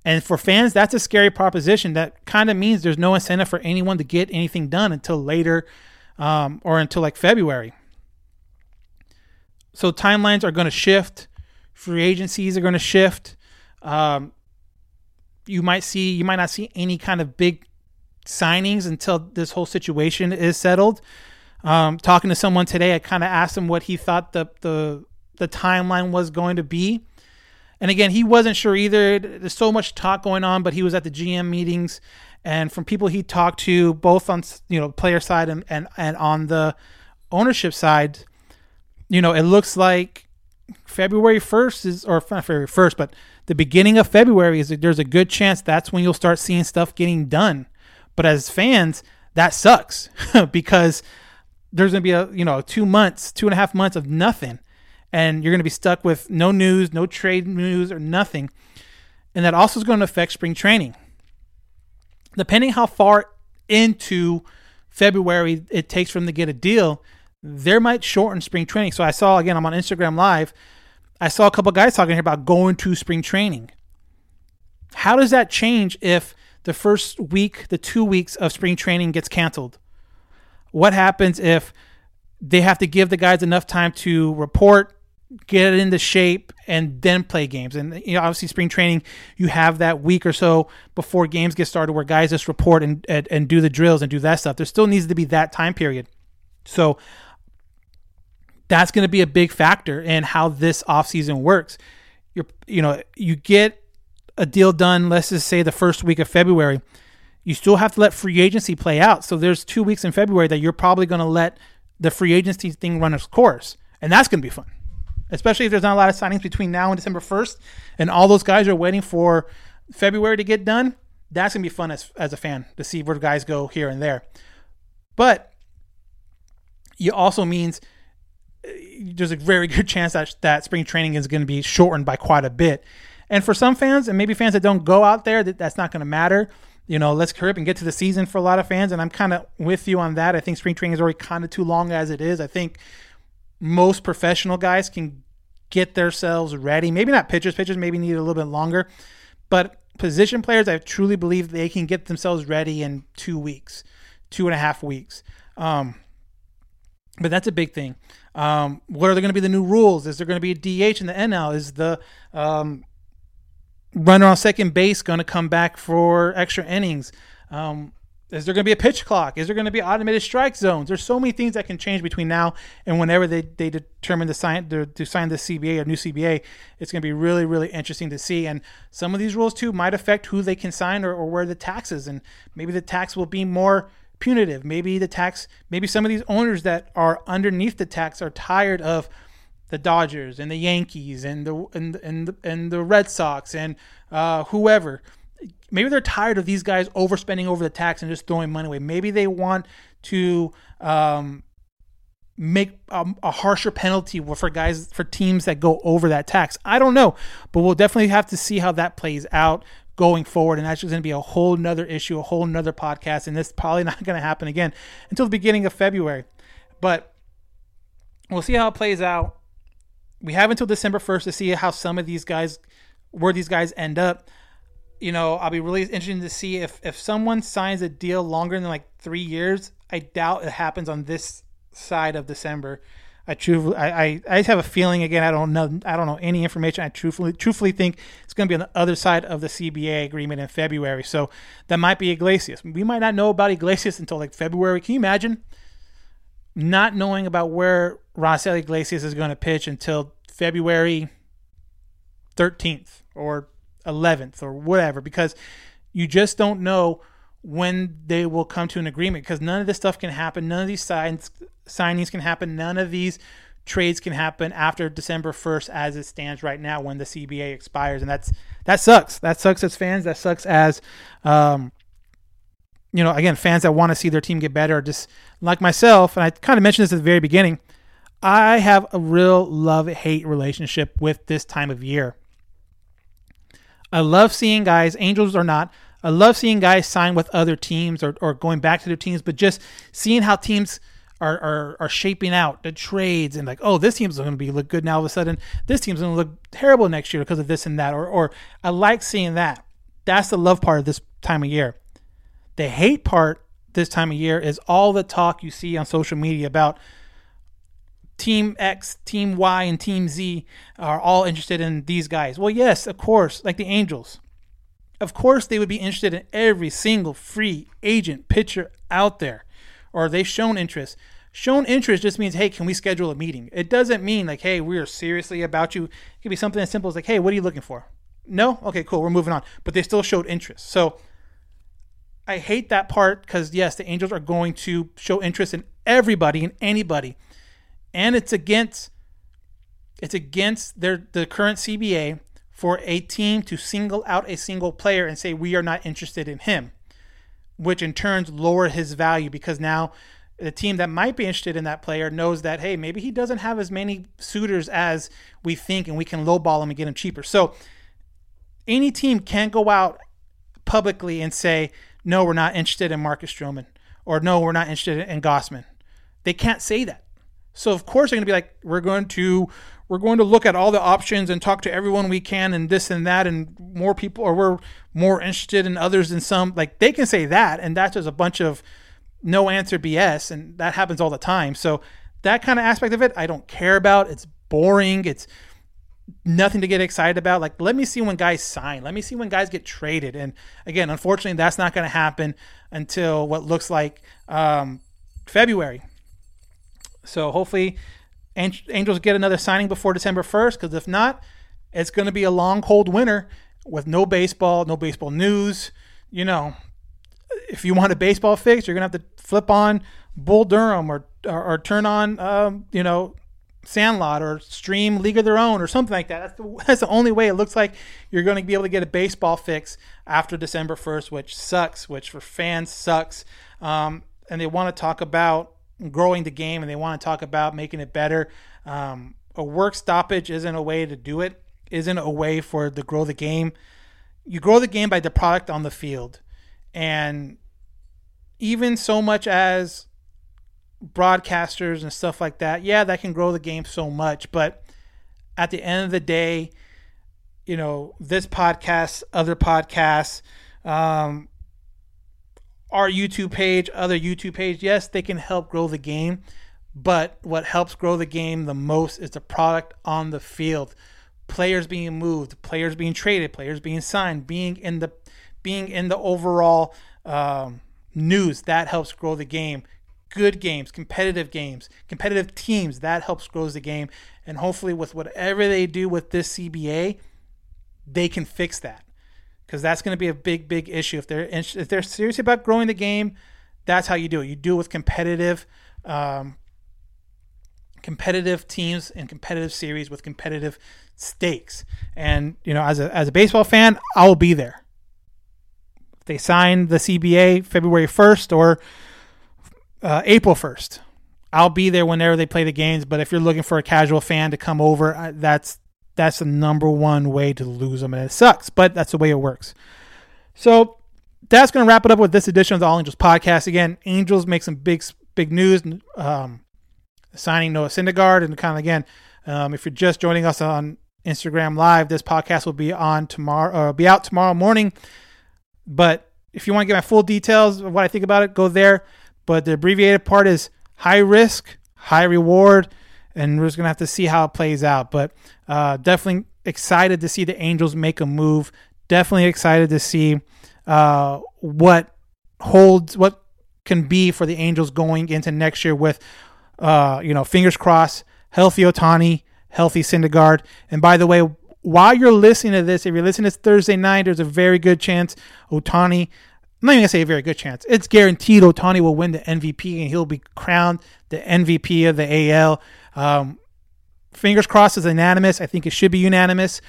[SPEAKER 6] And for fans, that's a scary proposition. That kind of means there's no incentive for anyone to get anything done until later um, or until like February. So timelines are going to shift. Free agencies are going to shift. Um, you might see you might not see any kind of big signings until this whole situation is settled. Um, talking to someone today, I kind of asked him what he thought the the the timeline was going to be, and again, he wasn't sure either. There's so much talk going on, but he was at the GM meetings, and from people he talked to, both on you know player side and and, and on the ownership side, you know, it looks like February 1st is, or not February 1st, but the beginning of February is there's a good chance that's when you'll start seeing stuff getting done. But as fans, that sucks because there's to be a, you know, two months, two and a half months of nothing. And you're to be stuck with no news, no trade news, or nothing. And that also is going to affect spring training. Depending how far into February it takes for them to get a deal, there might shorten spring training. So I saw again, I'm on Instagram Live. I saw a couple guys talking here about going to spring training. How does that change if the first week, the two weeks of spring training gets canceled? What happens if they have to give the guys enough time to report, get it into shape, and then play games? And you know, obviously, spring training, you have that week or so before games get started where guys just report and, and, and do the drills and do that stuff. There still needs to be that time period. So that's going to be a big factor in how this offseason works. You're, you know, you get a deal done, let's just say the first week of February. You still have to let free agency play out. So there's two weeks in February that you're probably going to let the free agency thing run its course. And that's going to be fun, especially if there's not a lot of signings between now and December 1st and all those guys are waiting for February to get done. That's going to be fun as, as a fan to see where guys go here and there. But it also means there's a very good chance that that spring training is going to be shortened by quite a bit. And for some fans, and maybe fans that don't go out there, that, that's not going to matter. You know, let's hurry up and get to the season for a lot of fans. And I'm kind of with you on that. I think spring training is already kind of too long as it is. I think most professional guys can get themselves ready. Maybe not pitchers. Pitchers maybe need a little bit longer. But position players, I truly believe they can get themselves ready in two weeks, two and a half weeks. Um, but that's a big thing. Um, what are there going to be the new rules? Is there going to be a DH in the NL? Is the um, runner on second base going to come back for extra innings? Um, is there going to be a pitch clock? Is there going to be automated strike zones? There's so many things that can change between now and whenever they, they determine to sign to, to sign the CBA or new CBA. It's going to be really really interesting to see. And some of these rules too might affect who they can sign or, or where the taxes and maybe the tax will be more punitive. Maybe the tax, maybe some of these owners that are underneath the tax are tired of the Dodgers and the Yankees and the and and the, and the Red Sox and uh, whoever. Maybe they're tired of these guys overspending over the tax and just throwing money away. Maybe they want to um, make a, a, harsher penalty for guys for teams that go over that tax. I don't know, but we'll definitely have to see how that plays out going forward. And that's just going to be a whole nother issue, a whole nother podcast. And this is probably not going to happen again until the beginning of February. But we'll see how it plays out. we have until December 1st to see how some of these guys, where these guys end up. You know, I'll be really interested to see if if someone signs a deal longer than like three years. I doubt it happens on this side of December. I truthfully, I, I, I have a feeling again. I don't know. I don't know any information. I truthfully, truthfully think it's going to be on the other side of the CBA agreement in February. So that might be Iglesias. We might not know about Iglesias until like February. Can you imagine not knowing about where Raisel Iglesias is going to pitch until February 13th or 11th or whatever? Because you just don't know when they will come to an agreement because none of this stuff can happen. None of these signs, signings can happen. None of these trades can happen after December 1st as it stands right now when the CBA expires. And that's that sucks. That sucks as fans. That sucks as, um, you know, again, fans that want to see their team get better. Just like myself, and I kind of mentioned this at the very beginning, I have a real love hate relationship with this time of year. I love seeing guys, Angels or not, I love seeing guys sign with other teams or, or going back to their teams, but just seeing how teams are, are, are shaping out the trades and like, oh, this team's going to be look good now. All of a sudden, this team's going to look terrible next year because of this and that. Or, or I like seeing that. That's the love part of this time of year. The hate part this time of year is all the talk you see on social media about Team X, Team Y, and Team Z are all interested in these guys. Well, yes, of course, like the Angels. Of course, they would be interested in every single free agent pitcher out there, or they've shown interest. Shown interest just means, hey, can we schedule a meeting? It doesn't mean like, hey, we are seriously about you. It could be something as simple as like, hey, what are you looking for? No? Okay, cool. We're moving on. But they still showed interest. So I hate that part because, yes, the Angels are going to show interest in everybody and anybody. And it's against it's against their the current CBA for a team to single out a single player and say we are not interested in him, which in turn lower his value because now the team that might be interested in that player knows that hey maybe he doesn't have as many suitors as we think and we can lowball him and get him cheaper. So any team can't go out publicly and say no we're not interested in Marcus Stroman or no we're not interested in Gausman They can't say that. So of course they're going to be like we're going to we're going to look at all the options and talk to everyone we can and this and that and more people or we're more interested in others than some. Like they can say that and that's just a bunch of no answer bs and that happens all the time. So that kind of aspect of it i don't care about. It's boring. It's nothing to get excited about. Like let me see when guys sign. Let me see when guys get traded. And again unfortunately that's not going to happen until what looks like um, february. So hopefully Angels get another signing before December 1st because if not, it's going to be a long, cold winter with no baseball, no baseball news. You know, if you want a baseball fix, you're going to have to flip on Bull Durham or, or, or turn on, um, you know, Sandlot or stream League of Their Own or something like that. That's the, that's the only way it looks like you're going to be able to get a baseball fix after December 1st, which sucks, which for fans sucks. Um, and they want to talk about growing the game and they want to talk about making it better. Um, a work stoppage isn't a way to do it, isn't a way for to grow the game. You grow the game by the product on the field. And even so much as broadcasters and stuff like that, yeah, that can grow the game so much. But at the end of the day, you know, this podcast, other podcasts, um, our YouTube page, other YouTube page, yes, they can help grow the game, but what helps grow the game the most is the product on the field. Players being moved, players being traded, players being signed, being in the being in the overall um, news that helps grow the game. Good games, competitive games, competitive teams that helps grows the game, and hopefully with whatever they do with this CBA, they can fix that because that's going to be a big, big issue. If they're if they're serious about growing the game, that's how you do it. You do it with competitive, um, competitive teams and competitive series with competitive stakes. And you know, as a as a baseball fan, I will be there. If they sign the CBA February first or uh, April first, I'll be there whenever they play the games. But if you're looking for a casual fan to come over, that's that's the number one way to lose them, and it sucks, but that's the way it works. So that's going to wrap it up with this edition of the All Angels podcast. Again, Angels make some big, big news, um, signing Noah Syndergaard, and kind of again Um, if you're just joining us on Instagram Live, this podcast will be on tomorrow, or be out tomorrow morning. But if you want to get my full details of what I think about it, go there. But the abbreviated part is high risk, high reward, and we're just gonna have to see how it plays out. But uh, definitely excited to see the Angels make a move. Definitely excited to see uh, what holds, what can be for the Angels going into next year with, uh, you know, fingers crossed, healthy Ohtani, healthy Syndergaard. And by the way, while you're listening to this, if you're listening to Thursday night, there's a very good chance Ohtani I'm not even gonna say a very good chance. It's guaranteed Ohtani will win the MVP and he'll be crowned the MVP of the AL. Um, fingers crossed is unanimous. I think it should be unanimous.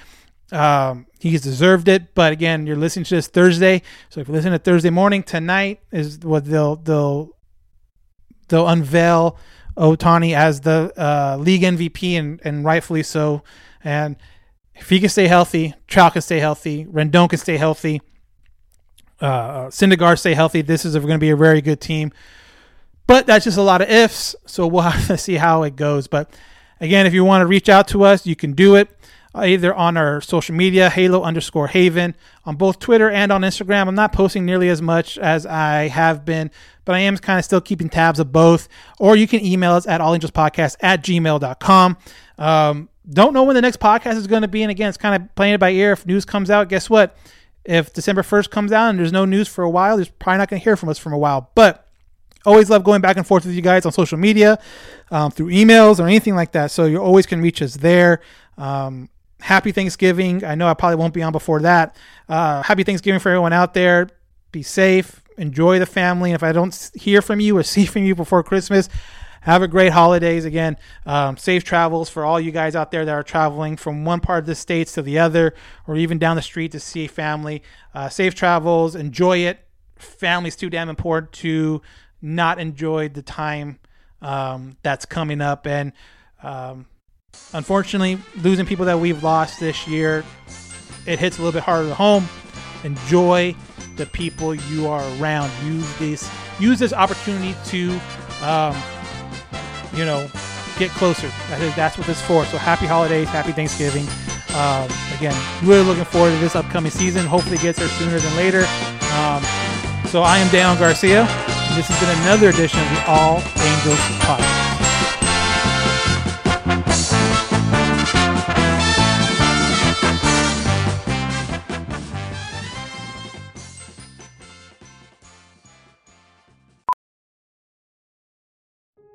[SPEAKER 6] Um, he's deserved it, but again, you're listening to this Thursday, so if you listen to Thursday morning tonight is what they'll they'll they'll unveil Ohtani as the uh, league MVP and and rightfully so. And if he can stay healthy, Trout can stay healthy, Rendon can stay healthy, uh, Syndergaard stay healthy. This is going to be a very good team. But that's just a lot of ifs, so we'll have to see how it goes. But again, if you want to reach out to us, you can do it uh, either on our social media, Halo underscore Haven, on both Twitter and on Instagram. I'm not posting nearly as much as I have been, but I am kind of still keeping tabs of both. Or you can email us at allangelspodcast at gmail.com. Um, don't know when the next podcast is going to be. And again, it's kind of playing it by ear. If news comes out, guess what? If December 1st comes out and there's no news for a while, there's probably not going to hear from us for a while. But always love going back and forth with you guys on social media, um, through emails or anything like that. So you always can reach us there. Um, happy Thanksgiving. I know I probably won't be on before that. Uh, happy Thanksgiving for everyone out there. Be safe. Enjoy the family. And if I don't hear from you or see from you before Christmas, have a great holidays again. Um, safe travels for all you guys out there that are traveling from one part of the states to the other, or even down the street to see family. Uh, safe travels. Enjoy it. Family's too damn important to not enjoyed the time um, that's coming up. And um, unfortunately, losing people that we've lost this year, it hits a little bit harder at home. Enjoy the people you are around. Use this use this opportunity to, um, you know, get closer. That is, that's what this for. So happy holidays, happy Thanksgiving. Um, again, really looking forward to this upcoming season. Hopefully, it gets there sooner than later. Um, so I am Dan Garcia. This has been another edition of the All Angels Podcast.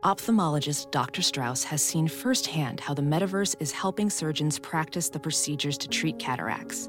[SPEAKER 7] Ophthalmologist Dr. Strauss has seen firsthand how the metaverse is helping surgeons practice the procedures to treat cataracts.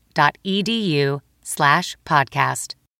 [SPEAKER 8] slash podcast.